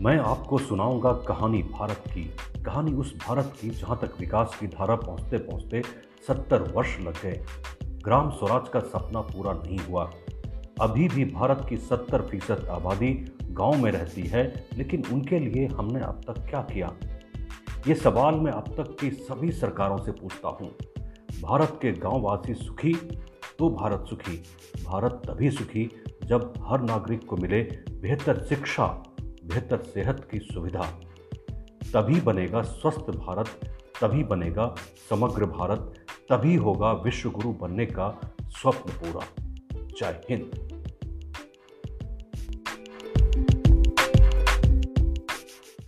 मैं आपको सुनाऊँगा कहानी भारत की। कहानी उस भारत की जहाँ तक विकास की धारा पहुँचते पहुँचते सत्तर वर्ष लग गए। ग्राम स्वराज का सपना पूरा नहीं हुआ। अभी भी भारत की सत्तर फ़ीसद आबादी गाँव में रहती है, लेकिन उनके लिए हमने अब तक क्या किया? ये सवाल मैं अब तक की सभी सरकारों से पूछता हूँ। भारत के गांववासी सुखी तो भारत सुखी। भारत तभी सुखी जब हर नागरिक को मिले बेहतर शिक्षा बेहतर सेहत की सुविधा। तभी बनेगा स्वस्थ भारत, तभी बनेगा समग्र भारत, तभी होगा विश्वगुरु बनने का स्वप्न पूरा। जय हिंद।